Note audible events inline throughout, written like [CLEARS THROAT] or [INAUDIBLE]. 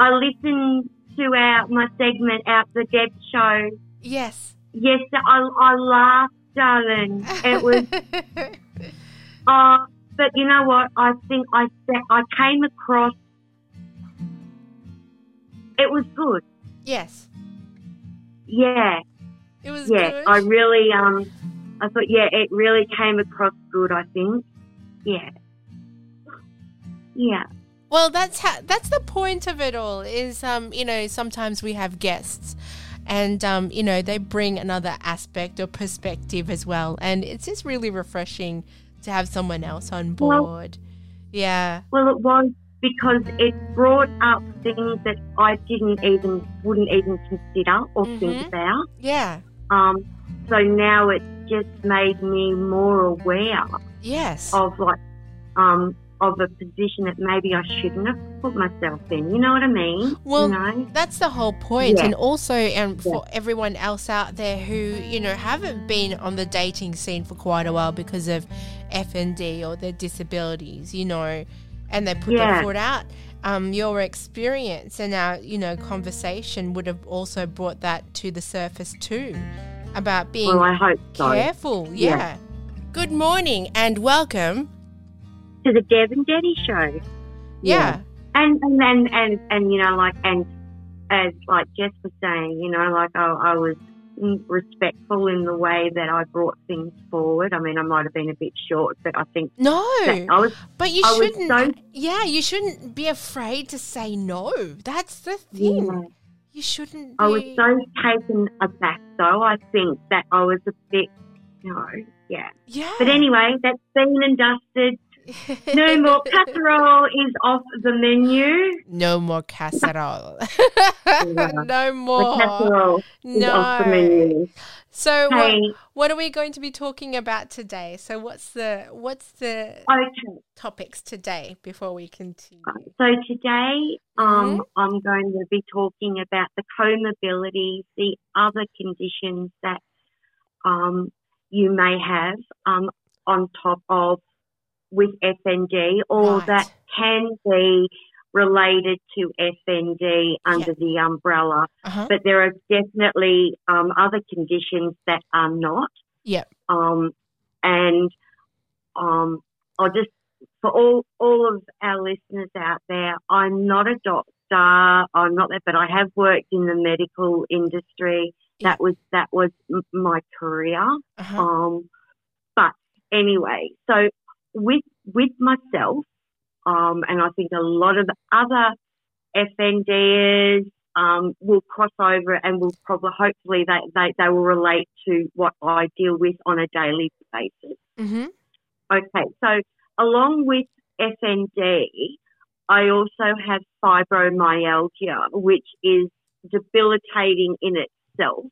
I listened to our my segment out the Deb show. Yes. Yes, I, I laughed, darling. It was. uh, [LAUGHS] but you know what? I think I I came across. It was good. Yes. Yeah. It was yeah. good. I really um. I thought yeah, it really came across good. I think. Yeah. Yeah. Well, that's how, that's the point of it all. Is um, you know, sometimes we have guests, and um, you know, they bring another aspect or perspective as well, and it's just really refreshing to have someone else on board. Well, yeah. Well, it was because it brought up things that I didn't even wouldn't even consider or mm-hmm. think about. Yeah. Um. So now it just made me more aware. Yes. Of like, um, of a position that maybe I shouldn't have put myself in. You know what I mean? Well, you know? that's the whole point. Yeah. And also, and um, for everyone else out there who you know haven't been on the dating scene for quite a while because of FND or their disabilities, you know, and they put yeah. their foot out. Um, your experience and our, you know, conversation would have also brought that to the surface too, about being well, I hope so. careful. yeah. Good morning and welcome to the Deb and Detty show. Yeah. yeah. And, and and and and you know like and as like Jess was saying, you know, like I, I was respectful in the way that I brought things forward. I mean, I might have been a bit short, but I think no. I was, but you I shouldn't. So, yeah, you shouldn't be afraid to say no. That's the thing. Yeah. You shouldn't. Be... I was so taken aback, though. I think that I was a bit, you know, yeah. Yeah. But anyway, that's been and dusted. No more [LAUGHS] casserole is off the menu. No more casserole. [LAUGHS] yeah. No more. The casserole no. off the menu. So hey. what, what are we going to be talking about today? So what's the what's the okay. topics today before we continue? So today um, mm-hmm. I'm going to be talking about the comorbidities, the other conditions that um, you may have um, on top of with FND or right. that can be related to FND under yep. the umbrella. Uh-huh. But there are definitely um, other conditions that are not. Yep. Um, and um, I'll just, for all, all of our listeners out there, I'm not a doctor. I'm not that, but I have worked in the medical industry. That was that was my career. Uh-huh. Um, but anyway, so with with myself, um, and I think a lot of other FNDers um, will cross over and will probably, hopefully, they, they, they will relate to what I deal with on a daily basis. Mm-hmm. Okay, so along with FND, I also have fibromyalgia, which is debilitating in itself.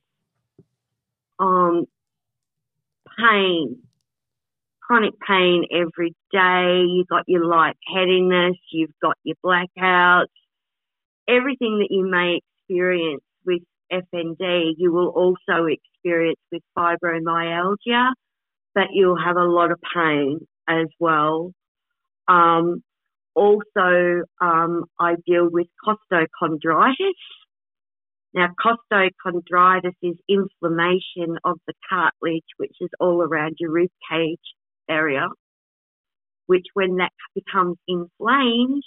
Um, pain, chronic pain every day. You've got your lightheadedness. You've got your blackouts. Everything that you may experience with FND, you will also experience with fibromyalgia, but you'll have a lot of pain as well. Um, also, um, I deal with costochondritis. Now, costochondritis is inflammation of the cartilage, which is all around your rib cage area, which when that becomes inflamed,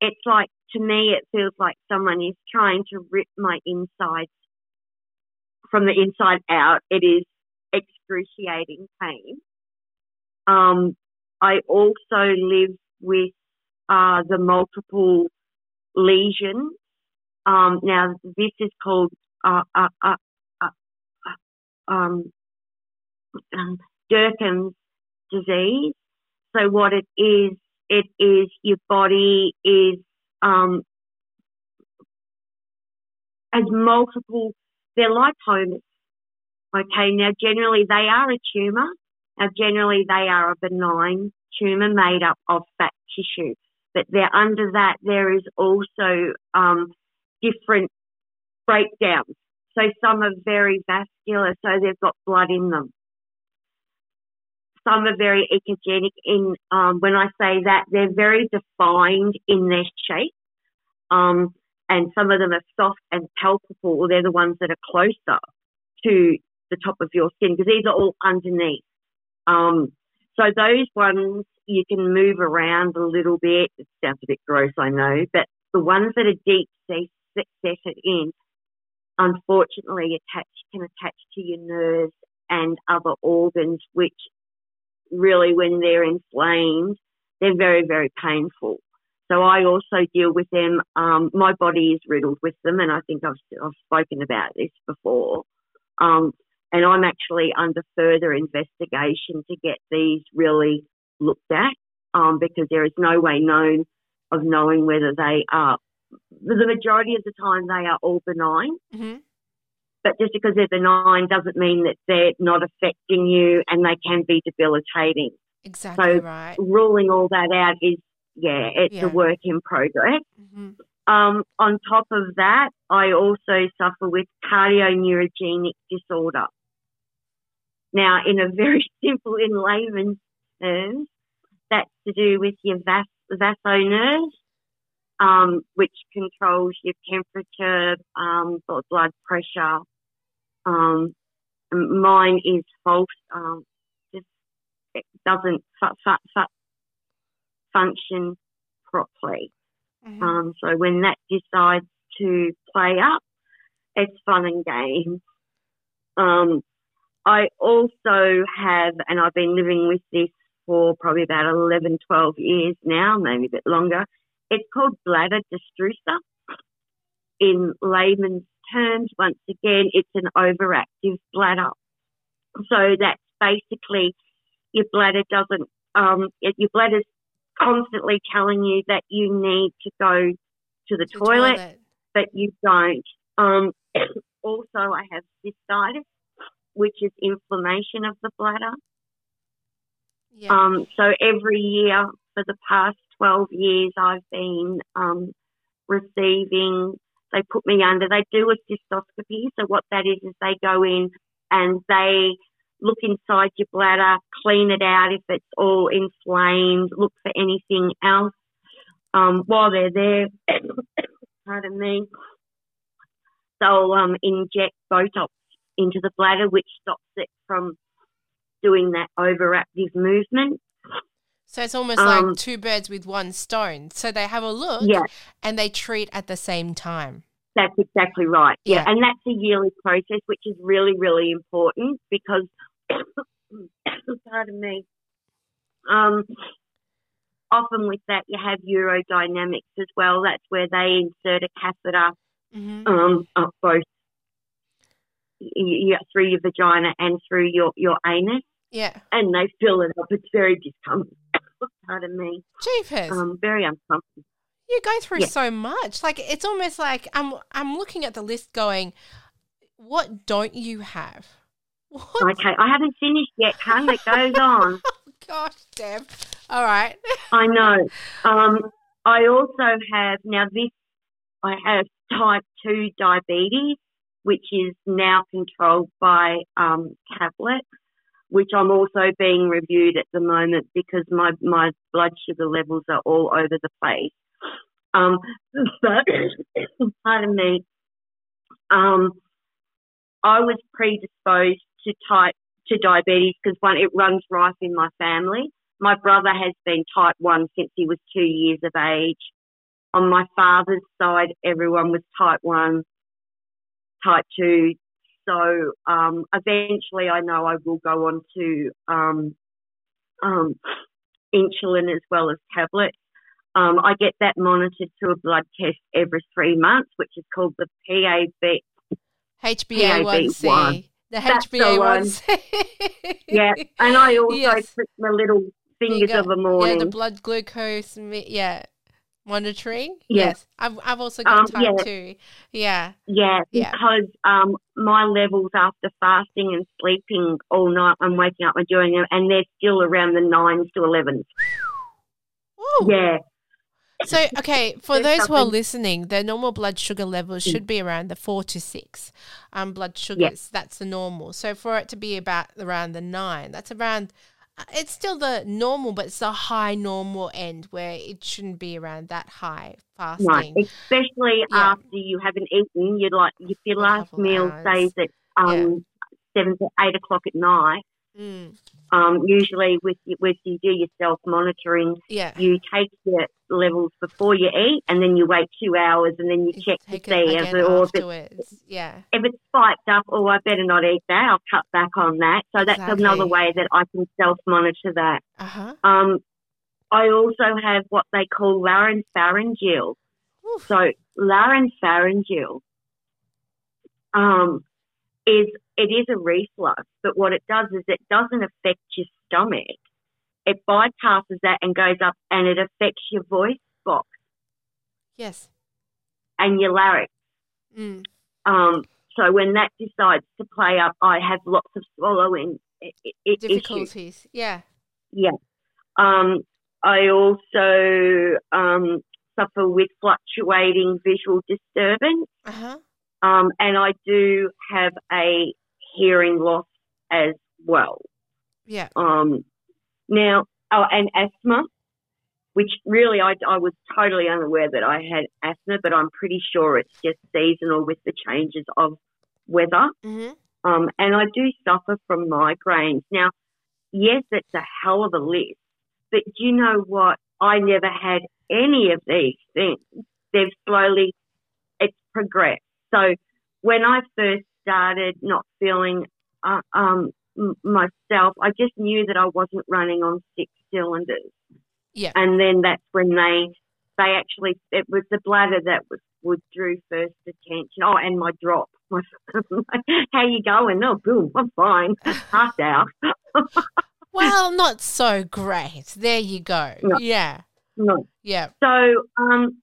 it's like, to me, it feels like someone is trying to rip my insides from the inside out. It is excruciating pain. Um, I also live with uh, the multiple lesions. Um, now, this is called uh, uh, uh, uh um, um, Dercum's disease. So what it is, it is your body is um, as multiple. They're lipomas. Okay, now generally they are a tumour. Now generally they are a benign tumour made up of fat tissue, but there under that there is also um, different breakdowns. So some are very vascular, so they've got blood in them. Some are very echogenic in, um, when I say that, they're very defined in their shape. Um, and some of them are soft and palpable, or they're the ones that are closer to the top of your skin because these are all underneath. Um, so those ones you can move around a little bit. It sounds a bit gross, I know, but the ones that are deep set in, unfortunately, attach can attach to your nerves and other organs, which really, when they're inflamed, they're very, very painful. So I also deal with them. Um, my body is riddled with them, and I think I've, I've spoken about this before. Um, and I'm actually under further investigation to get these really looked at um, because there is no way known of knowing whether they are. The majority of the time, they are all benign. Mm-hmm. But just because they're benign doesn't mean that they're not affecting you and they can be debilitating. Exactly so right. Ruling all that out is, yeah, it's yeah. a work in progress. Mm-hmm. Um, on top of that, I also suffer with cardioneurogenic disorder. Now, in a very [LAUGHS] simple, in layman's terms, that's to do with your vas- vasonerves, um, which controls your temperature, um, blood pressure. Um, mine is false. Um, just it doesn't function properly. Mm-hmm. Um, so when that decides to play up, it's fun and games. Um, I also have, and I've been living with this for probably about 11, 12 years now, maybe a bit longer. It's called bladder detrusor. In layman's terms, once again, it's an overactive bladder. So that's basically your bladder doesn't, um, your bladder's constantly telling you that you need to go to the, toilet, toilet, but you don't. Um, [COUGHS] also, I have cystitis, which is inflammation of the bladder. Yeah. Um, so every year for the past 12 years, I've been um, receiving, they put me under, they do a cystoscopy. So what that is, is they go in and they look inside your bladder, clean it out if it's all inflamed, look for anything else. Um, while they're there, [COUGHS] pardon me, they'll um, inject Botox into the bladder, which stops it from doing that overactive movement. So it's almost um, like two birds with one stone. So they have a look yeah. and they treat at the same time. That's exactly right. Yeah. yeah. And that's a yearly process, which is really, really important because, [COUGHS] pardon me, um, often with that you have urodynamics as well. That's where they insert a catheter mm-hmm. um, up both through your vagina and through your, your anus. Yeah. And they fill it up. It's very discomforting. Pardon me. Jeepers. Um, very uncomfortable. You go through yeah. so much. Like it's almost like I'm I'm looking at the list going, what don't you have? [LAUGHS] What? Okay, I haven't finished yet, hun. It goes [LAUGHS] on. oh, gosh, Deb. All right. I know. [LAUGHS] Um, I also have now this. I have type two diabetes, which is now controlled by um, tablets which I'm also being reviewed at the moment because my, my blood sugar levels are all over the place. Um, [COUGHS] but, [COUGHS] pardon me, um, I was predisposed to type to diabetes because one, it runs rife in my family. My brother has been type one since he was two years of age. On my father's side, everyone was type one, type two, so um, eventually, I know I will go on to um, um, insulin as well as tablets. Um, I get that monitored through a blood test every three months, which is called the PAB. HbA1c. The HbA1c. yeah, and I [LAUGHS] also yes. put my little fingers of a morning. Yeah, the blood glucose. Yeah, monitoring. Yeah. Yes, I've I've also got um, type yeah. two. Yeah. Yeah, because um my levels after fasting and sleeping all night, I'm waking up and doing them, and they're still around the nines to elevens. Yeah. So, okay, for those who are listening, the normal blood sugar levels mm. should be around the four to six um, blood sugars. That's the normal. So, for it to be about around the nine, that's around it's still the normal, but it's the high normal end where it shouldn't be around that high fasting. Right, especially yeah. after you haven't eaten. You'd like if your last meal hours. says at um, yeah. seven to eight o'clock at night. Mm. Um, usually, with with you do your self monitoring, yeah. you take your levels before you eat, and then you wait two hours, and then you check to see if it, or if it's, yeah. if it's spiked up. Oh, I better not eat that. I'll cut back on that. So that's exactly. another way that I can self monitor that. Uh-huh. Um, I also have what they call laryngopharyngeal. Oof. So laryngopharyngeal um, is it is a reflux, but what it does is it doesn't affect your stomach. It bypasses that and goes up, and it affects your voice box. Yes. And your larynx. Mm. Um, so when that decides to play up, I have lots of swallowing difficulties. Issues. Yeah. Yeah. Um, I also um, suffer with fluctuating visual disturbance. Uh-huh. Um, and I do have a hearing loss as well. Yeah. Um, now, oh, and asthma, which really I, I was totally unaware that I had asthma, but I'm pretty sure it's just seasonal with the changes of weather. Mm-hmm. Um, and I do suffer from migraines. Now, yes, it's a hell of a list, but do you know what? I never had any of these things. They've slowly, it's progressed. So when I first started not feeling uh, um, myself, I just knew that I wasn't running on six cylinders. Yeah. And then that's when they they actually it was the bladder that was would drew first attention. Oh, and my drop. [LAUGHS] How you going? Oh, boom, I'm fine. [LAUGHS] Passed out. [LAUGHS] well, not so great. There you go. No. Yeah. No. Yeah. So, um,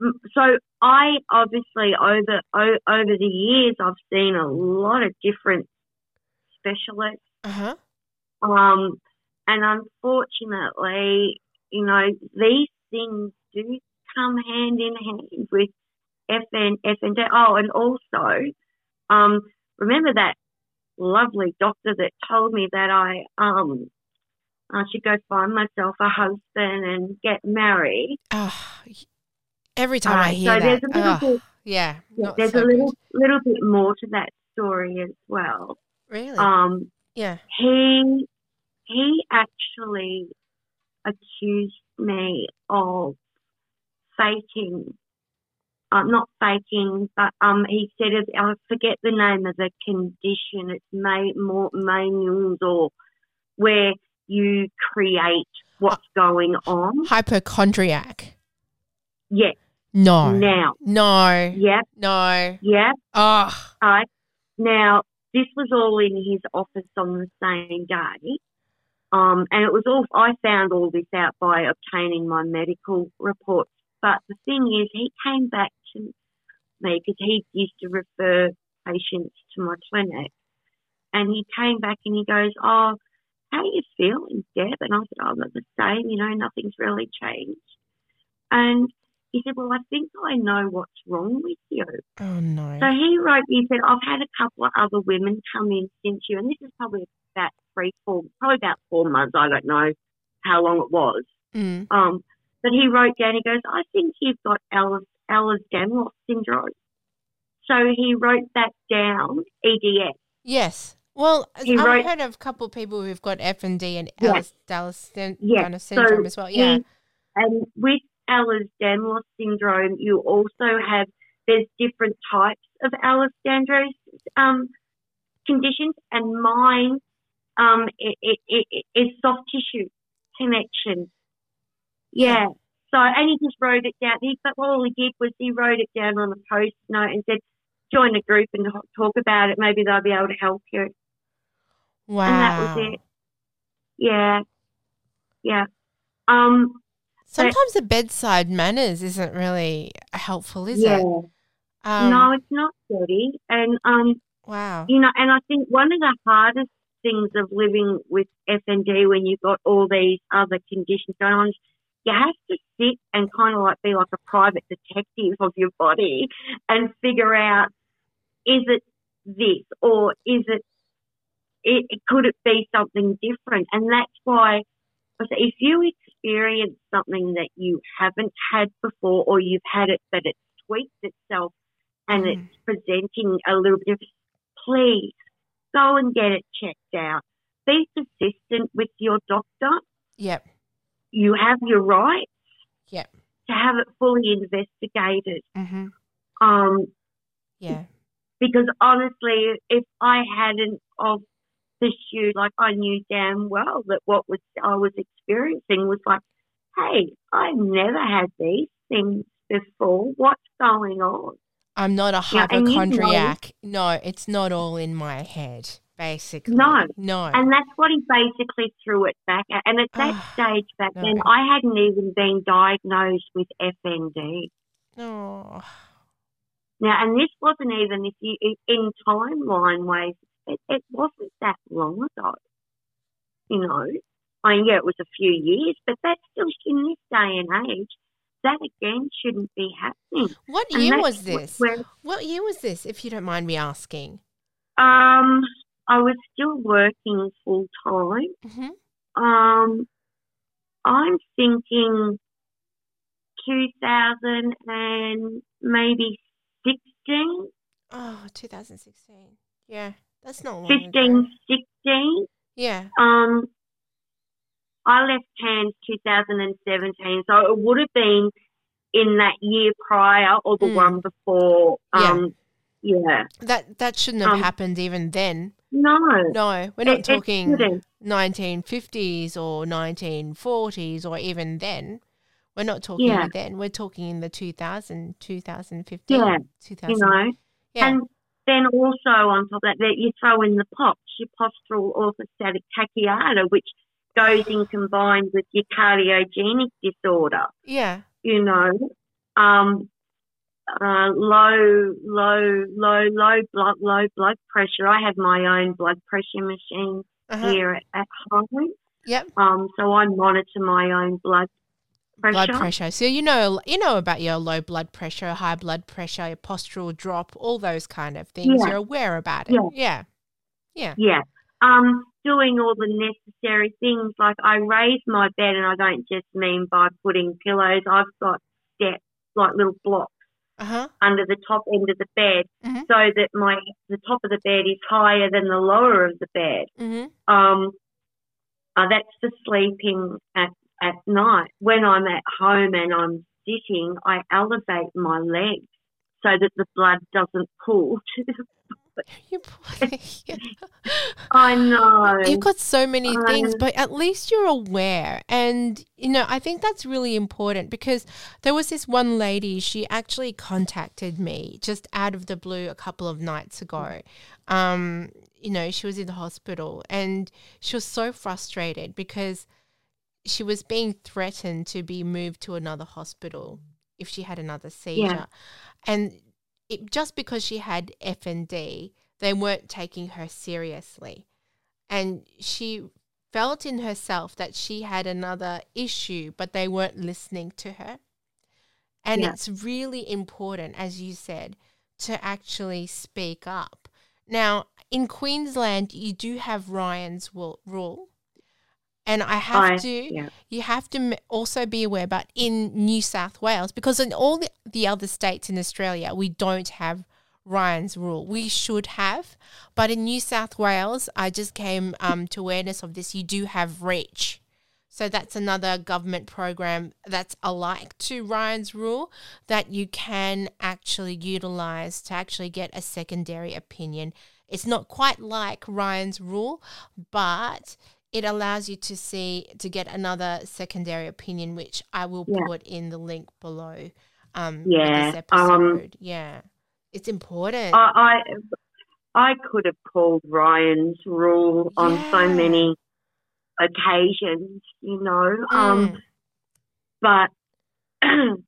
so I obviously over over the years I've seen a lot of different specialists. Uh-huh. Um, and unfortunately, you know, these things do come hand in hand with FN, FND. Oh, and also, um, remember that lovely doctor that told me that I um I should go find myself a husband and get married. Oh, Every time I hear so that, there's a little bit, yeah, yeah there's so a little good. little bit more to that story as well. Really? Um, yeah. He he actually accused me of faking, uh, not faking, but um, he said it, I forget the name of the condition. It's May more Maynews or where you create what's going on. Hypochondriac. Yes. No. Now. No. Yep. No. Yep. Oh. Right. Now, this was all in his office on the same day. Um, and it was all, I found all this out by obtaining my medical reports. But the thing is, he came back to me because he used to refer patients to my clinic. And he came back and he goes, Oh, how are you feeling, Deb? And I said, Oh, I'm the same, you know, nothing's really changed. And he said, Well, I think I know what's wrong with you. Oh, no. So he wrote me, he said, I've had a couple of other women come in since you, and this is probably about three, four, probably about four months. I don't know how long it was. Mm. Um, but he wrote down, he goes, I think you've got Ehlers-Danlos syndrome. So he wrote that down, EDS. Yes. Well, he I've wrote, heard of a couple of people who've got F and D yes. Ehlers-Danlos yes. syndrome as well. Yeah. He, and with Ehlers-Danlos syndrome, you also have there's different types of Ehlers-Danlos um, conditions, and mine um, it, it, it, is soft tissue connection. Yeah. So, and he just wrote it down. He, but all he did was he wrote it down on a post note and said, "Join the group and talk about it. Maybe they'll be able to help you." Wow. And that was it. Yeah. Yeah. Um, Sometimes the bedside manners isn't really helpful, is yeah. it? Um, no, it's not, Jodie. And um, wow, you know, and I think one of the hardest things of living with FND when you've got all these other conditions going on, you have to sit and kind of like be like a private detective of your body and figure out is it this or is it it, it could it be something different? And that's why if you experience something that you haven't had before, or you've had it but it's tweaked itself and mm. it's presenting a little bit, of, please go and get it checked out. Be persistent with your doctor. Yep. You have your right. Yep. To have it fully investigated. Mm-hmm. Um, yeah. Because honestly, if I hadn't of pursued, like I knew damn well that what was I was experiencing was like, hey, I've never had these things before. What's going on? I'm not a hypochondriac. Know, no, it's not all in my head, basically. No. No. And that's what he basically threw it back at. And at that ah, stage back no. then, I hadn't even been diagnosed with FND. Oh. Now, and this wasn't even if you in timeline ways. It, it wasn't that long ago. You know, I mean, yeah, it was a few years, but that's still in this day and age. That again shouldn't be happening. What year was this? Where, what year was this, if you don't mind me asking? Um, I was still working full time. Mm-hmm. Um, I'm thinking 2000 and maybe 16. Oh, 2016. Yeah, that's not long 15, 16. Yeah. Um, I left Cairns 2017, so it would have been in that year prior or the mm. one before. Um, yeah. yeah. That that shouldn't have um, happened even then. No. No, we're not it, talking 1950s or 1940s or even then. We're not talking yeah. then. We're talking in the 2000, 2015, yeah. 2000. You know, yeah. and then also on top of that, you throw in the POTS, your postural orthostatic tachycardia, which goes in combined with your cardiogenic disorder. Yeah. You know, um, uh, low, low, low, low blood, low blood pressure. I have my own blood pressure machine uh-huh. here at, at home. Yep. Um, so I monitor my own blood pressure. Blood pressure. So you know you know about your low blood pressure, high blood pressure, your postural drop, all those kind of things. Yeah. You're aware about it. Yeah. Yeah. Yeah. yeah. Um, doing all the necessary things like I raise my bed and I don't just mean by putting pillows. I've got steps like little blocks uh-huh. under the top end of the bed mm-hmm. so that my the top of the bed is higher than the lower of the bed. Mm-hmm. Um, uh, that's for sleeping at at night. When I'm at home and I'm sitting, I elevate my legs so that the blood doesn't pool [LAUGHS] to the [LAUGHS] you I know. You've got so many um, things, but at least you're aware. And, you know, I think that's really important because there was this one lady, she actually contacted me just out of the blue a couple of nights ago. Um, you know, she was in the hospital and she was so frustrated because – she was being threatened to be moved to another hospital if she had another seizure. Yeah. And it, just because she had FND, they weren't taking her seriously. And she felt in herself that she had another issue, but they weren't listening to her. And yeah. it's really important, as you said, to actually speak up. Now, in Queensland, you do have Ryan's rule, and I have I, to, yeah. you have to also be aware, but in New South Wales, because in all the, the other states in Australia, we don't have Ryan's rule. We should have, but in New South Wales, I just came um, to awareness of this. You do have Reach. So that's another government program that's alike to Ryan's rule that you can actually utilize to actually get a secondary opinion. It's not quite like Ryan's rule, but it allows you to see to get another secondary opinion, which I will yeah. put in the link below. Um, yeah, um, yeah, it's important. I, I, I could have called Ryan's rule yeah. on so many occasions, you know, um, mm. [CLEARS THROAT] um,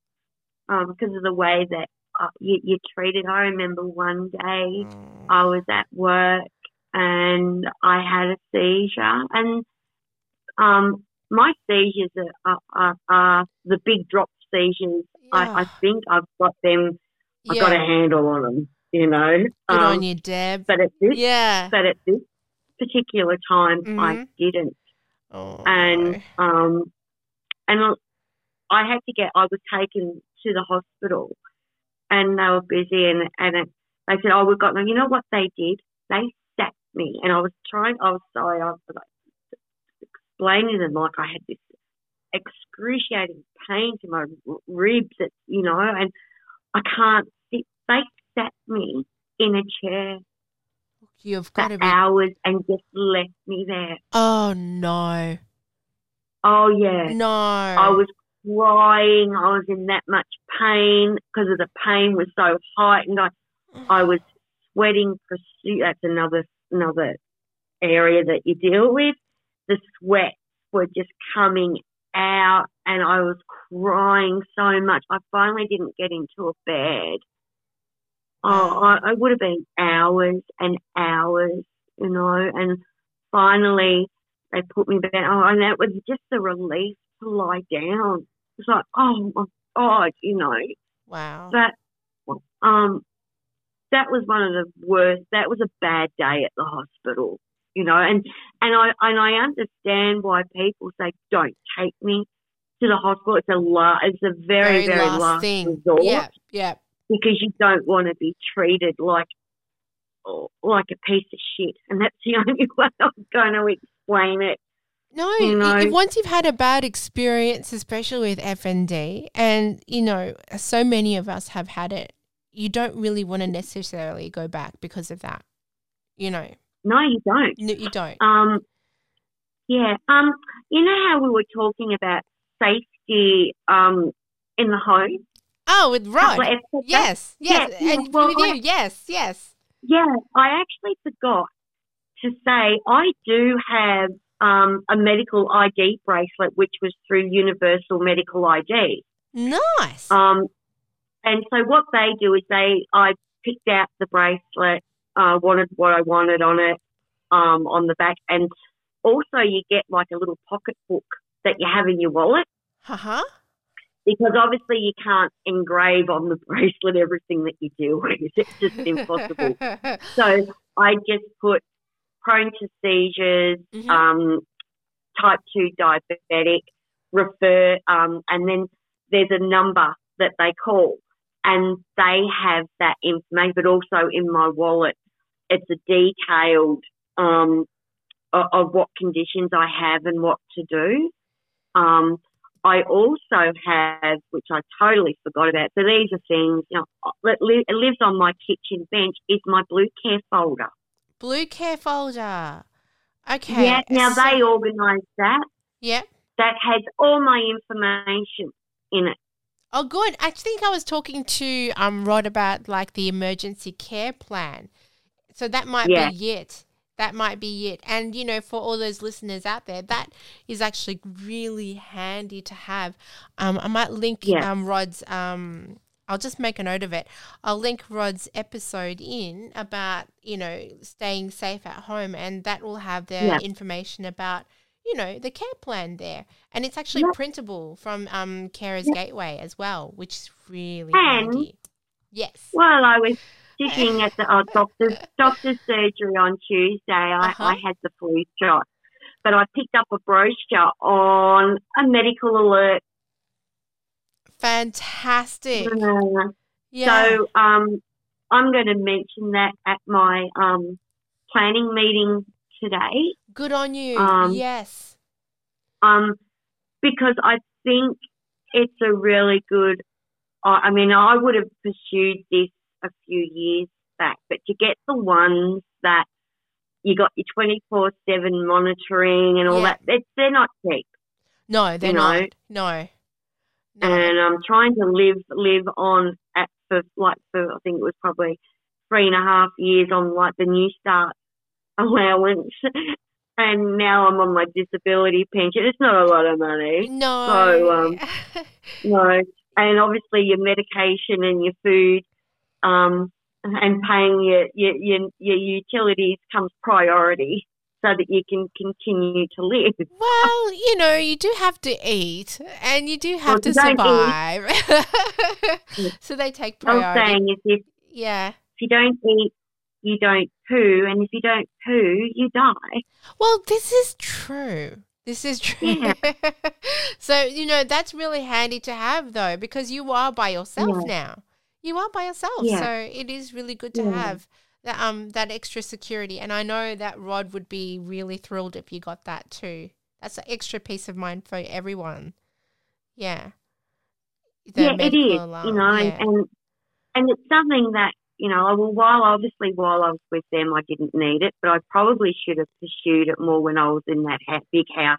but um, because of the way that uh, you, you treated. I remember one day mm. I was at work and I had a seizure. And um, my seizures are, are, are, the big drop seizures. Yeah. I, I, think I've got them. I've yeah. got a handle on them. You know, good um, on you, Deb. But at this, yeah. But at this particular time, Mhm. I didn't, Oh, and um, and I had to get. I was taken to the hospital, and they were busy, and and it, they said, "Oh, we've got." them." You know what they did? They me, and I was trying. I was sorry. I was like explaining to them like I had this excruciating pain to my ribs, that you know, and I can't sit. They sat me in a chair you've got for to be. hours and just left me there. Oh no, Oh yeah, no. I was crying. I was in that much pain because of the pain was so heightened. I I [SIGHS] was sweating. Pursuit. That's another another area that you deal with. The sweat were just coming out, and I was crying so much. I finally didn't get into a bed. Oh, I, I would have been hours and hours, you know, and finally they put me back. Oh, and that was just a relief to lie down. It's like, oh my God, you know, Wow. that um that was one of the worst that was a bad day at the hospital you know and and i and i understand why people say don't take me to the hospital it's a la- it's a very very, last, thing. resort Yeah, yeah. because you don't want to be treated like like a piece of shit and that's the [LAUGHS] only way i'm going to explain it No, You i- if once you've had a bad experience, especially with FND, and you know, so many of us have had it, you don't really want to necessarily go back because of that. You know, no you don't no, you don't. Um, yeah. Um, you know how we were talking about safety um, in the home? Oh, with Rod. Yes, yes, Yeah, and well, with I- yes, yes. Yeah, I actually forgot to say I do have um, a medical ID bracelet, which was through Universal Medical ID. Nice. Um, and so what they do is they, I picked out the bracelet, uh, wanted what I wanted on it, um, on the back, and also you get like a little pocket book that you have in your wallet Haha. because obviously you can't engrave on the [LAUGHS] bracelet everything that you do. It's just impossible. [LAUGHS] So I just put prone to seizures, Mhm. um, type 2 diabetic, refer, um, and then there's a number that they call and they have that information, but also in my wallet, it's a detailed um, of, of what conditions I have and what to do. Um, I also have, which I totally forgot about. So these are things, you know, it lives on my kitchen bench. Is my Blue Care folder. Blue care folder. Okay. Yeah. Now so- they organise that. Yep. That has all my information in it. Oh, good. I think I was talking to um Rod about like the emergency care plan. So that might Yeah. be it. That might be it. And you know, for all those listeners out there, that is actually really handy to have. Um, I might link Yeah. um Rod's um. I'll just make a note of it. I'll link Rod's episode in about you know staying safe at home, and that will have the Yeah. information about you know the care plan there, and it's actually Yeah. printable from um Carers Yeah. Gateway as well, which is really And- handy. Yes. While I was sitting [LAUGHS] at the oh, doctor's doctor's surgery on Tuesday, I, Uh-huh. I had the flu shot, but I picked up a brochure on a medical alert. Fantastic. Uh, Yeah. So um, I'm going to mention that at my um, planning meeting today. Good on you. um, yes. um, because I think it's a really good. I I mean, I would have pursued this a few years back, but to get the ones that you got your twenty four seven monitoring and all Yeah. that, it's, they're not cheap. No, they're you know, not. No. No. And I'm trying to live live on at for like for I think it was probably three and a half years on like the New Start [LAUGHS] allowance. And now I'm on my disability pension. It's not a lot of money. no. so, um, [LAUGHS] No, and obviously your medication and your food, um, and paying your, your your your utilities comes priority, so that you can continue to live. well, you know, you do have to eat and you do have Well, to survive. [LAUGHS] so they take priority. I was priority. saying is if, Yeah. if you don't eat you don't poo, and if you don't poo, you die. Well, this is true. This is true. Yeah. [LAUGHS] so, you know, that's really handy to have though, because you are by yourself yeah. now. You are by yourself. Yeah. So it is really good to have that um that extra security. And I know that Rod would be really thrilled if you got that too. That's an extra peace of mind for everyone. Yeah. The yeah, it is. Alarm. You know, and and it's something that you know, well, while obviously while I was with them, I didn't need it, but I probably should have pursued it more when I was in that big house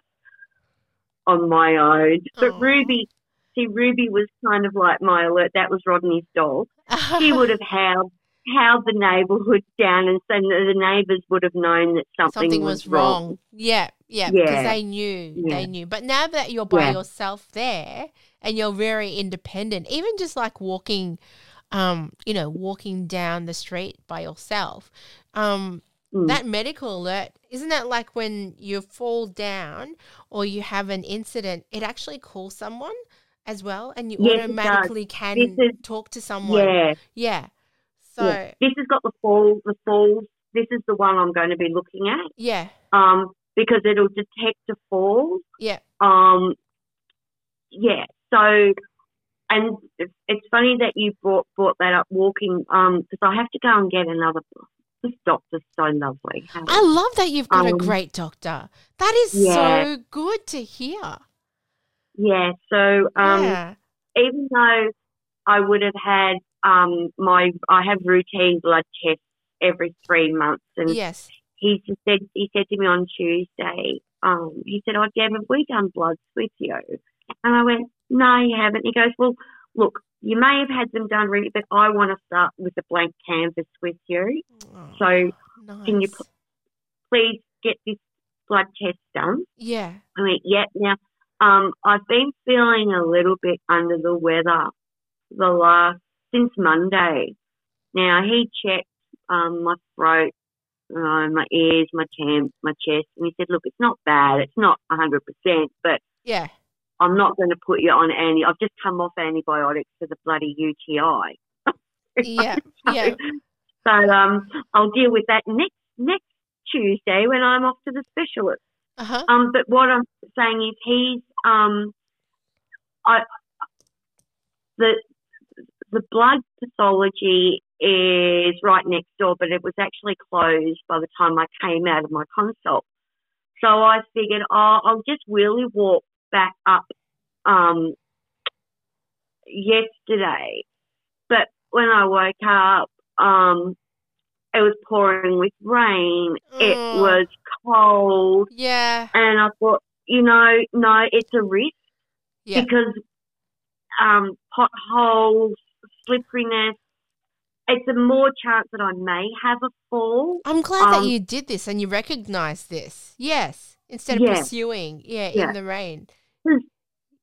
on my own. But Ruby, see, Ruby was kind of like my alert. That was Rodney's dog. she would have [LAUGHS] howled, howled the neighbourhood down, and so the neighbours would have known that something, something was, was wrong. wrong. Yeah, yeah, yeah, because they knew, yeah. they knew. But now that you're by yeah. yourself there and you're very independent, even just like walking um, you know, walking down the street by yourself. Um, mm. That medical alert, isn't that like when you fall down or you have an incident, it actually calls someone as well and you yes, automatically can is, talk to someone. Yeah. Yeah. So yeah. this has got the fall, the falls. This is the one I'm going to be looking at. Yeah. Um, because it'll detect a fall. Yeah. Um, yeah. So and it's funny that you brought brought that up walking because um, I have to go and get another. This doctor's so lovely. I love that you've got um, a great doctor. That is yeah. so good to hear. Yeah. So um, yeah. even though I would have had um, my I have routine blood tests every three months, and yes, he said he said to me on Tuesday. Um, he said, "Oh, Deb, have we done bloods with you?" And I went, no, you haven't. He goes, well, look, you may have had them done really, but I want to start with a blank canvas with you. Oh, so nice. can you p- please get this blood test done? Yeah. I mean, yeah. Now, um, I've been feeling a little bit under the weather the last since Monday. Now he checked um, my throat, uh, my ears, my chin, my chest, and he said, "Look, it's not bad. It's not hundred percent, but yeah, I'm not going to put you on any. I've just come off antibiotics for the bloody UTI. [LAUGHS] yeah, so, yeah. [LAUGHS] So um, I'll deal with that next next Tuesday when I'm off to the specialist. Uh-huh. Um, but what I'm saying is he's um, I the the blood pathology is right next door, but it was actually closed by the time I came out of my consult. So I figured, oh, I'll just really walk back up um, yesterday. But when I woke up, um, it was pouring with rain. It was cold. Yeah. And I thought, you know, no, it's a risk yeah. because um, potholes, slipperiness, it's a more chance that I may have a fall. I'm glad um, that you did this and you recognized this. Yes. Instead of yeah. pursuing, yeah, yeah, in the rain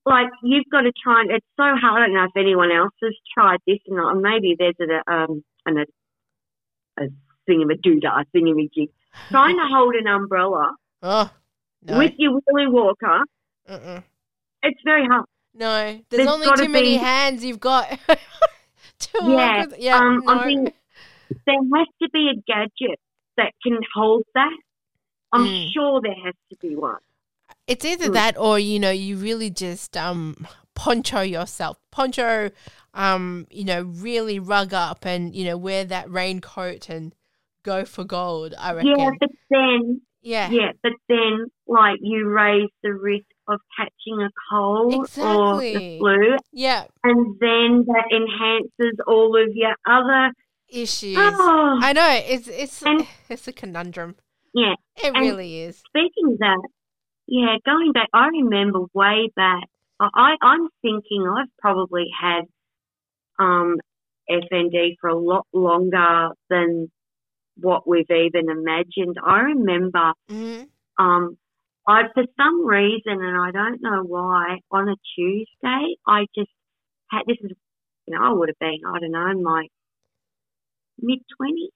like you've got to try and it's so hard. I don't know if anyone else has tried this or not. Maybe there's a um an, a, a thingamadoodah, a thingamajig. Trying to hold an umbrella oh, no. with your wheelie walker. Uh-uh. It's very hard. No, there's, there's only too many hands you've got. [LAUGHS] yeah, yeah. Um, no. I think there has to be a gadget that can hold that. I'm mm. sure there has to be one. It's either mm. that or you know you really just um poncho yourself, poncho, um you know really rug up and you know wear that raincoat and go for gold. I reckon. Yeah, but then yeah, yeah, but then like you raise the risk of catching a cold exactly. or the flu. Yeah, and then that enhances all of your other issues. Oh. I know it's it's and, it's a conundrum. Yeah, it and really is. Speaking of that, yeah, going back, I remember way back. I, I'm thinking I've probably had um, FND for a lot longer than what we've even imagined. I remember, mm-hmm. um, I for some reason, and I don't know why, on a Tuesday, I just had this is, you know, I would have been, I don't know, in my mid twenties,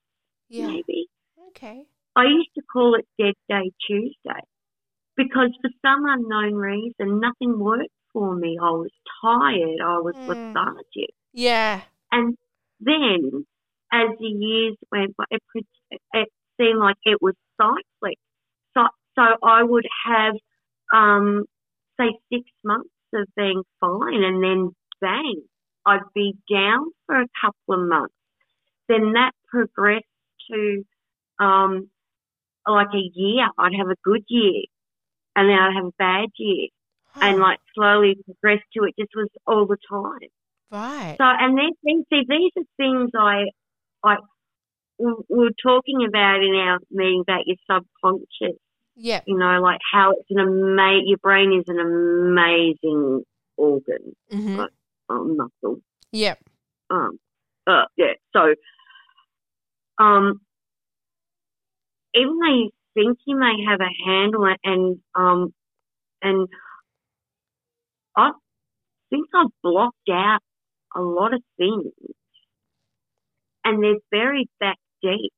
yeah. maybe. Okay. I used to call it Dead Day Tuesday because for some unknown reason, nothing worked for me. I was tired. I was mm. lethargic. Yeah. And then as the years went by, it, it seemed like it was cyclic. So, so I would have, um, say, six months of being fine, and then bang, I'd be down for a couple of months. Then that progressed to um, like a year. I'd have a good year, and then I'd have a bad year, and like slowly progress to it. Just was all the time. Right. So, and then see, these are things I, I, we were talking about in our meeting about your subconscious. Yeah. You know, like how it's an amazing, your brain is an amazing organ, Mm-hmm. like, um, muscle. Yep. Um, uh, yeah. So, um, even though you think he may have a it, and um, and I think I've blocked out a lot of things, and they're buried back deep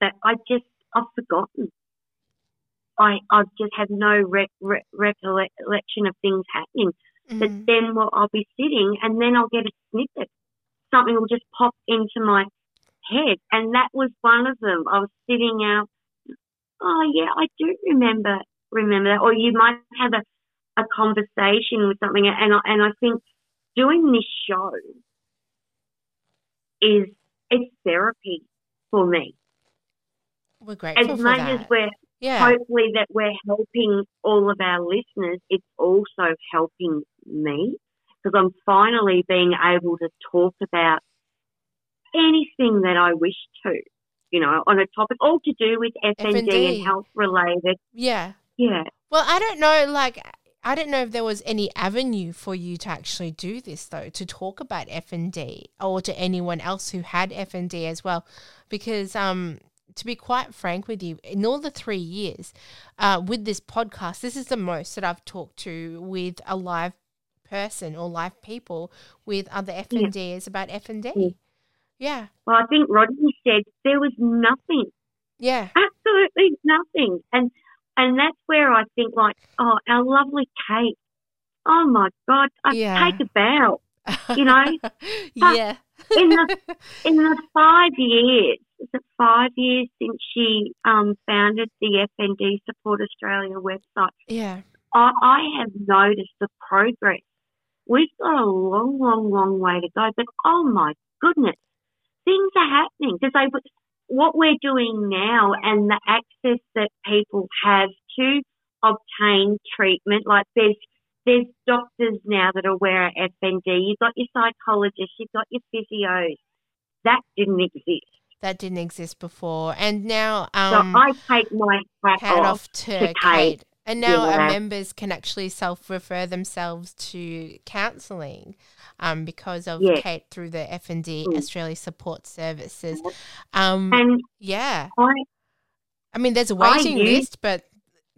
that I just I've forgotten. I I just have no re- re- recollection of things happening. But Mhm. then well, I'll be sitting, and then I'll get a snippet. Something will just pop into my head, and that was one of them. I was sitting out. Oh yeah, I do remember remember that. Or you might have a, a conversation with something, and I, and I think doing this show is it's therapy for me. We're grateful As much that. as we're yeah. hopefully that we're helping all of our listeners, it's also helping me because I'm finally being able to talk about anything that I wish to, you know, on a topic all to do with FND, FND. and health related. yeah. Yeah. Well, I don't know. Like, I don't know if there was any avenue for you to actually do this, though, to talk about FND or to anyone else who had FND as well, because um, to be quite frank with you, in all the three years uh, with this podcast, this is the most that I've talked to with a live person or live people with other F and Ds about FND. Yeah. Well, I think Rodney said there was nothing, yeah, absolutely nothing, and and that's where I think like, oh, our lovely Kate. Oh my God, I Yeah. take a bow. You know? [LAUGHS] yeah, in the [LAUGHS] in the five years, is it five years since she um, founded the FND Support Australia website? yeah, I, I have noticed the progress. We've got a long, long, long way to go, but oh my goodness, things are happening because they what we're doing now and the access that people have to obtain treatment, like there's there's doctors now that are aware of FND. You've got your psychologists, you've got your physios. That didn't exist. that didn't exist before, and now So um, I take my hat, hat off. off to, to Kate. Kate. And now our members can actually self refer themselves to counselling um, because of Yeah. Kate through the F and D Mm. Australia Support Services. Um, And yeah, I I mean, there's a waiting use- list, but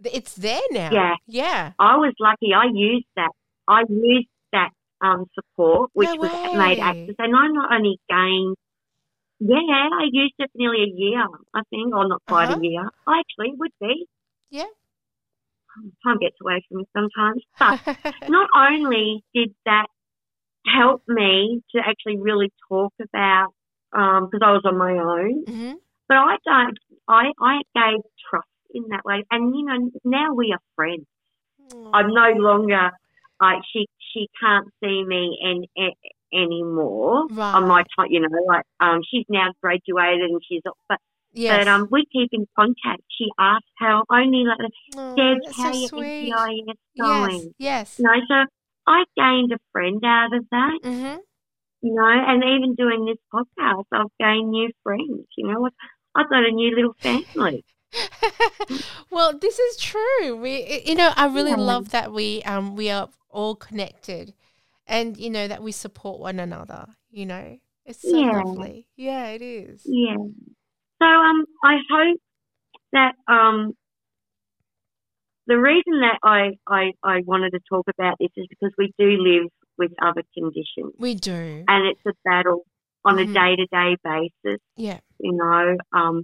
it's there now. Yeah. yeah, I was lucky. I used that. I used that um, support, which No was made access, and I not only gained. Yeah, I used it for nearly a year. I think, or not quite Uh-huh. a year. I actually would be. Yeah. Time gets away from me sometimes, but [LAUGHS] not only did that help me to actually really talk about because I was on my own, hmm but I don't. I I gave trust in that way, and you know now we are friends. I'm no longer like she she can't see me and anymore right. on my time. You know, like um, she's now graduated and she's but yes. but um, we keep in contact. She asks how only like oh, Deb, how so your. NDIS Yes, going? yes. You know, so I gained a friend out of that. hmm You know, and even doing this podcast, I've gained new friends. You know, I've got a new little family. [LAUGHS] well, this is true. We, you know, I really Yeah. love that we um we are all connected, and you know that we support one another. You know, it's so Yeah. lovely. Yeah, it is. Yeah. So um, I hope that um, the reason that I, I I wanted to talk about this is because we do live with other conditions, We do. and it's a battle on Mhm. a day to day basis. Yeah. You know, um,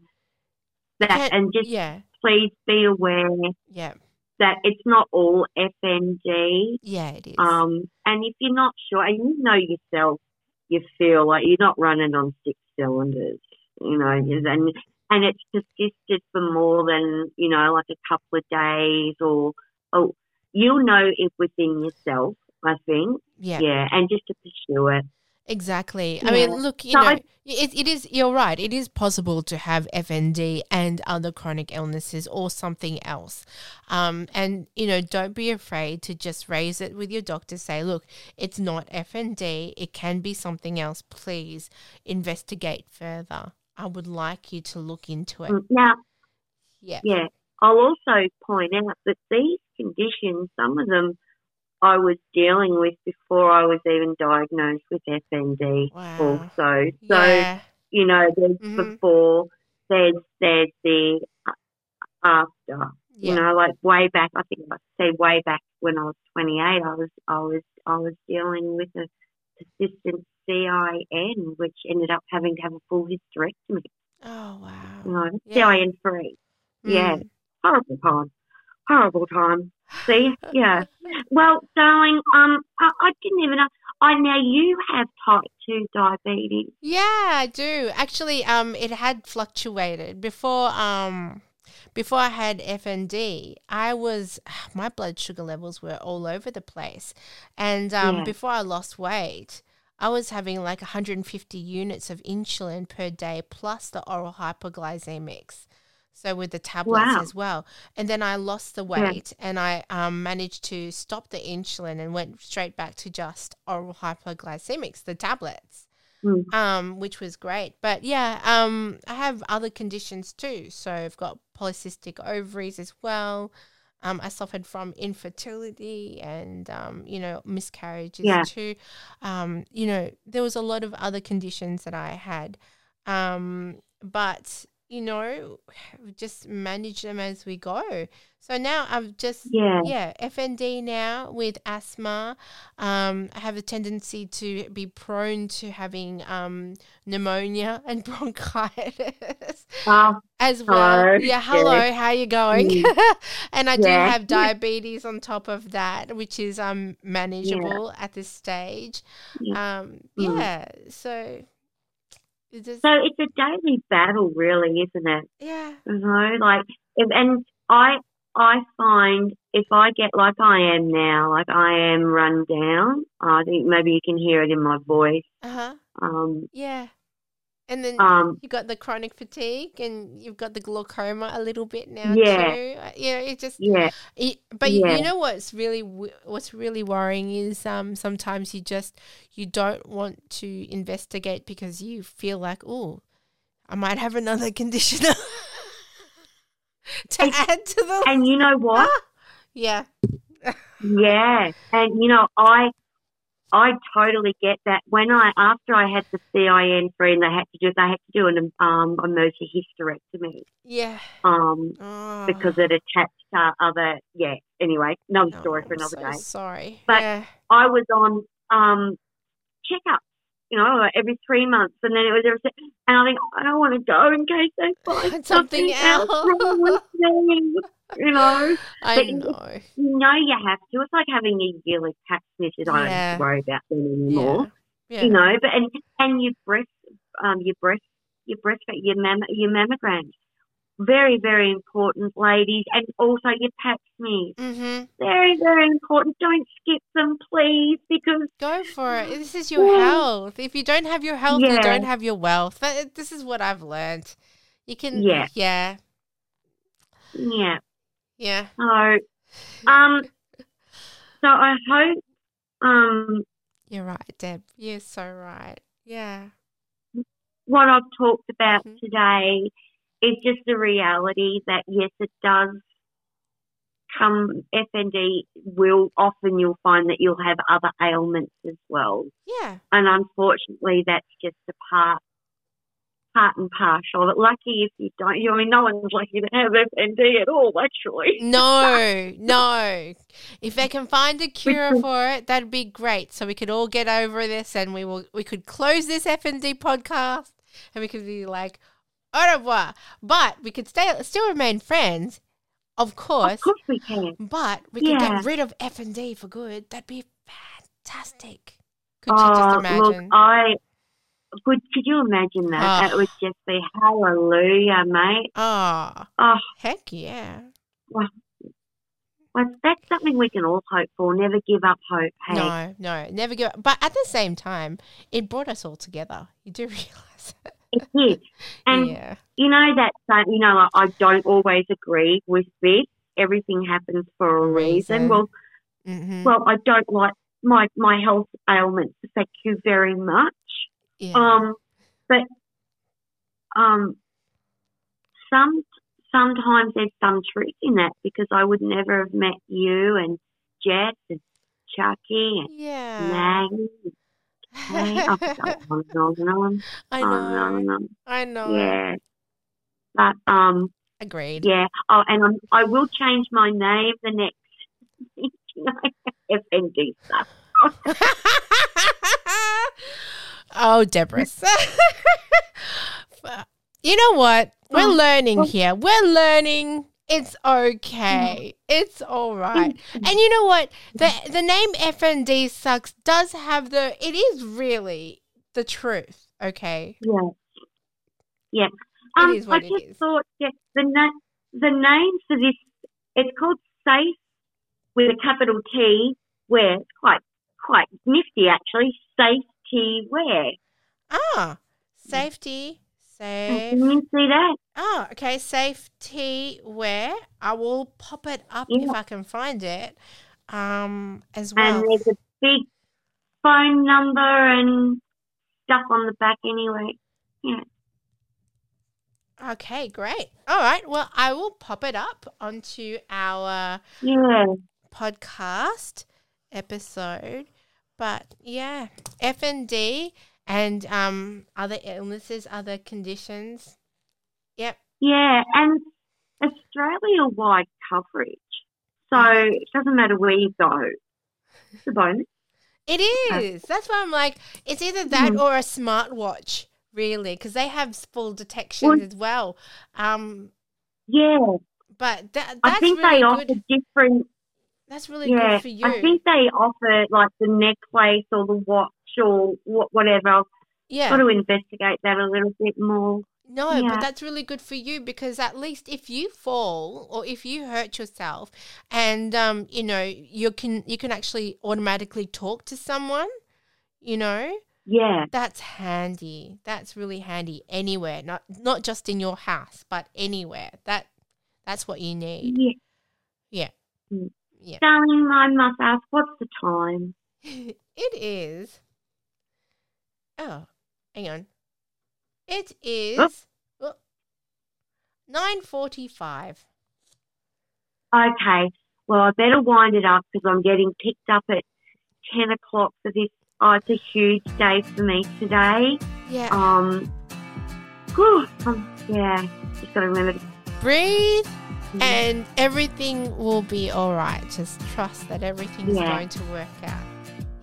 that Can't- and just yeah. please be aware Yeah. that it's not all FND. Yeah. It is. Um, and if you're not sure, and you know yourself, you feel like you're not running on six cylinders, you know, and and it's persisted for more than you know, like a couple of days, or oh, you'll know it within yourself. I think, Yeah. yeah, and just to pursue it. Exactly. Yeah. I mean, look, you So know, I- it, it is, you're right. It is possible to have FND and other chronic illnesses or something else. Um, and, you know, don't be afraid to just raise it with your doctor. Say, look, it's not FND. It can be something else. Please investigate further. I would like you to look into it. Mm, Now, Yeah. Yeah. I'll also point out that these conditions, some of them I was dealing with before I was even diagnosed with FND Wow. also. So, yeah. you know, there's Mhm. before, there's, there's the uh, after. Yeah. You know, like way back, I think I say way back when I was 28, I was, I was, I was dealing with a persistent CIN, which ended up having to have a full hysterectomy. oh, wow. You know, Yeah. CIN three. Yeah. Mm. Horrible time. Horrible time. See? Yeah. [LAUGHS] Well, darling, um, I, I didn't even know. I now you have type two diabetes. Yeah, I do. Actually, um, it had fluctuated before. Um, before I had FND, I was [SIGHS] my blood sugar levels were all over the place, and um, Yeah. before I lost weight, I was having like 150 units of insulin per day plus the oral hypoglycemics. So with the tablets Wow. as well, and then I lost the Yeah. weight, and I um, managed to stop the insulin and went straight back to just oral hypoglycemics, the tablets Mm. um, which was great. But yeah, um, I have other conditions too. So I've got polycystic ovaries as well. Um, I suffered from infertility and um, you know miscarriages Yeah. too. Um, you know there was a lot of other conditions that I had, um, but you know [SIGHS] just manage them as we go. So now I've just Yeah. yeah FND now with asthma. Um, I have a tendency to be prone to having um, pneumonia [LAUGHS] and bronchitis Oh, as well. Hello. Yeah, hello, how you going? Mm. [LAUGHS] and I do have diabetes on top of that, which is um manageable at this stage. Um, Mm. yeah, so it's just, so it's a daily battle, really, isn't it? yeah, You know, like, if, and I, I find if I get like I am now, like I am run down. I think maybe you can hear it in my voice. uh huh, Um, yeah. And then um, you got the chronic fatigue, and you've got the glaucoma a little bit now Yeah. too. Uh, Yeah, it just yeah, It, but you- Yeah. you know what's really what's really worrying is um sometimes you just you don't want to investigate because you feel like oh I might have another [LAUGHS] condition to And- add to the and you know what? [LAUGHS] yeah Yeah, and you know, I I totally get that. When I after I had the CIN three, and they had to do they had to do an um emergency hysterectomy yeah um oh, because it attached to other yeah. Anyway, another oh, story for another so day. sorry But- yeah I was on um checkups, you know, like every three months, and then it was every and I think I don't want to go in case they find [LAUGHS] Something something, else wrong with [LAUGHS] me. You know, I but you- know you know you have to. It's like having a yearly pap smear. I don't have to worry about them anymore. yeah You know, but and and your breast, um, your breast, your breast, your mam, your mammograms, very very important, ladies, and also your pap smears, mm-hmm. very very important. Don't skip them, please, because Go for it. This is your Yeah. health. If you don't have your health, you don't have your wealth. This is what I've learned. You can, Yeah. yeah, yeah. yeah. So, um, so I hope, um, You're right, Deb. You're so right. Yeah, what I've talked about Mhm. today is just the reality that yes, it does come FND will often you'll find that you'll have other ailments as well, yeah, and unfortunately that's just a part part and parcel But. Lucky if you don't. You I mean, no one's lucky to have FND at all, actually. [LAUGHS] No, no. If they can find a cure for it, that'd be great. So we could all get over this, and we will. We could close this FND podcast, and we could be like, au revoir. But we could stay, still remain friends, of course. Of course we can. But we could get rid of F and D for good. That'd be fantastic. Could you just Oh, imagine? Look, I could could you imagine that? Oh. Ah. It would just be hallelujah, mate. Oh, Oh, heck yeah. well, that's something we can all hope for. Never give up hope. Hey, No, no, never give up. But at the same time, it brought us all together. You do [LAUGHS] realize it. It did. And yeah. you know that you know, I don't always agree with this. Everything happens for a reason. Reason. Well, hmm well, I don't like my my health ailments affect you very much. yeah. Um, but um, some sometimes there's some truth in that because I would never have met you and Jess and Chucky and yeah. Maggie. Hey, I've got on and on and on, I on and know. I know. Yeah. But um, Agreed. yeah. Oh, and I'm, I will change my name the next. know, [LAUGHS] FND stuff. [LAUGHS] oh, Deborah. [LAUGHS] you know what? We're Oh, learning here. We're learning. It's okay. It's all right. And you know what? The the name FND sucks does have the it is really the truth, okay? Yeah. Yeah. Um, is what I it just is. thought yeah, the na- the name for this it's called Safe with a capital T where it's quite quite nifty actually. Safety wear. Ah, safety, safe. Can you see that? Oh, okay. Safety wear. I will pop it up if I can find it. Um, as well. And there's a big phone number and stuff on the back anyway. Yeah. Okay, great. All right. Well, I will pop it up onto our Yeah. podcast episode. But yeah, F and D and um other illnesses, other conditions. Yep. Yeah, and Australia wide coverage. So Mm-hmm. it doesn't matter where you go. It's a bonus. It is. That's why I'm like, it's either that Mhm. or a smartwatch, really, because they have full detection Well- as well. Um, Yeah. but that, I think really they good. offer different That's really yeah. good for you. I think they offer like the necklace or the watch or wha- whatever. I've yeah. got to investigate that a little bit more. No, Yeah. but that's really good for you because at least if you fall or if you hurt yourself and um you know you can you can actually automatically talk to someone, you know, Yeah. that's handy. That's really handy anywhere, not not just in your house, but anywhere. That that's what you need. Yeah. Yeah. Mm. Yeah. Darling, I must ask, what's the time? [LAUGHS] it is. Oh, hang on. It is nine forty-five. Okay. Well, I better wind it up because I'm getting picked up at 10 o'clock for this. Oh, it's a huge day for me today. Yeah. Um, whew, um, yeah, just got to remember to Breathe, and everything will be all right. Just trust that everything's Yeah. going to work out.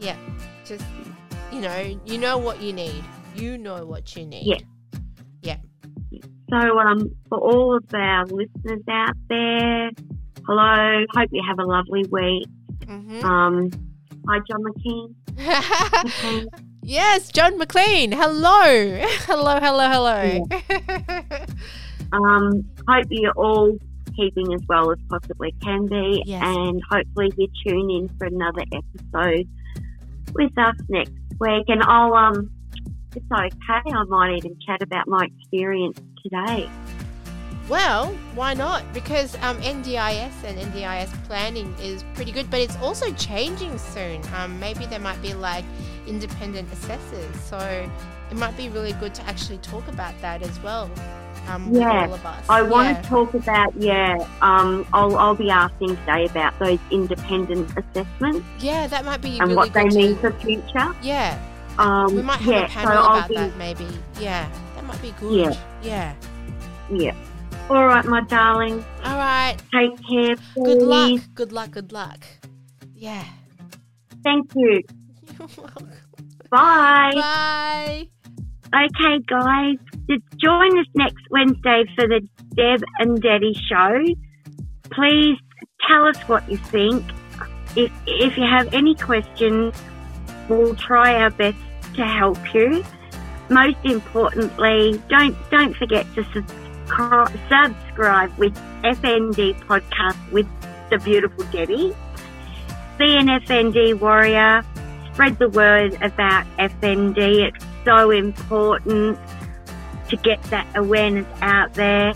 Yeah. Just you know, you know what you need. You know what you need. Yeah. Yeah. So, um, for all of our listeners out there, hello. Hope you have a lovely week. hmm Um, hi, John McKean. [LAUGHS] Yes, John McLean. [LAUGHS] Hello. Hello, hello, hello. [LAUGHS] Um, hope you're all keeping as well as possibly can be, Yes. and hopefully you tune in for another episode with us next week. And I'll um, it's okay. I might even chat about my experience today. Well, why not? Because um, NDIS and NDIS planning is pretty good, but it's also changing soon. Um, maybe there might be like independent assessors, so it might be really good to actually talk about that as well. Um, Yeah, all of us. I want yeah. to talk about yeah. Um, I'll I'll be asking today about those independent assessments Yeah, that might be and really what they mean to- for future. Yeah, Um, we might have yeah, a panel so about be, that. Maybe. Yeah, that might be good. Yeah. Yeah. Yeah. All right, my darling. All right. Take care. Good luck. Good luck. Good luck. Yeah. Thank you. [LAUGHS] You're welcome. Bye. Bye. Okay, guys, just join us next Wednesday for the Deb and Detty show. Please tell us what you think. If, if you have any questions, we'll try our best to help you. most importantly, don't don't forget to subscribe, subscribe with FND podcast with the beautiful Debbie. Be an FND warrior. Spread the word about FND. It's so important to get that awareness out there.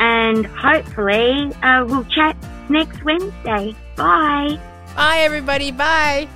And hopefully, uh, we'll chat next Wednesday. Bye. Bye, everybody. Bye.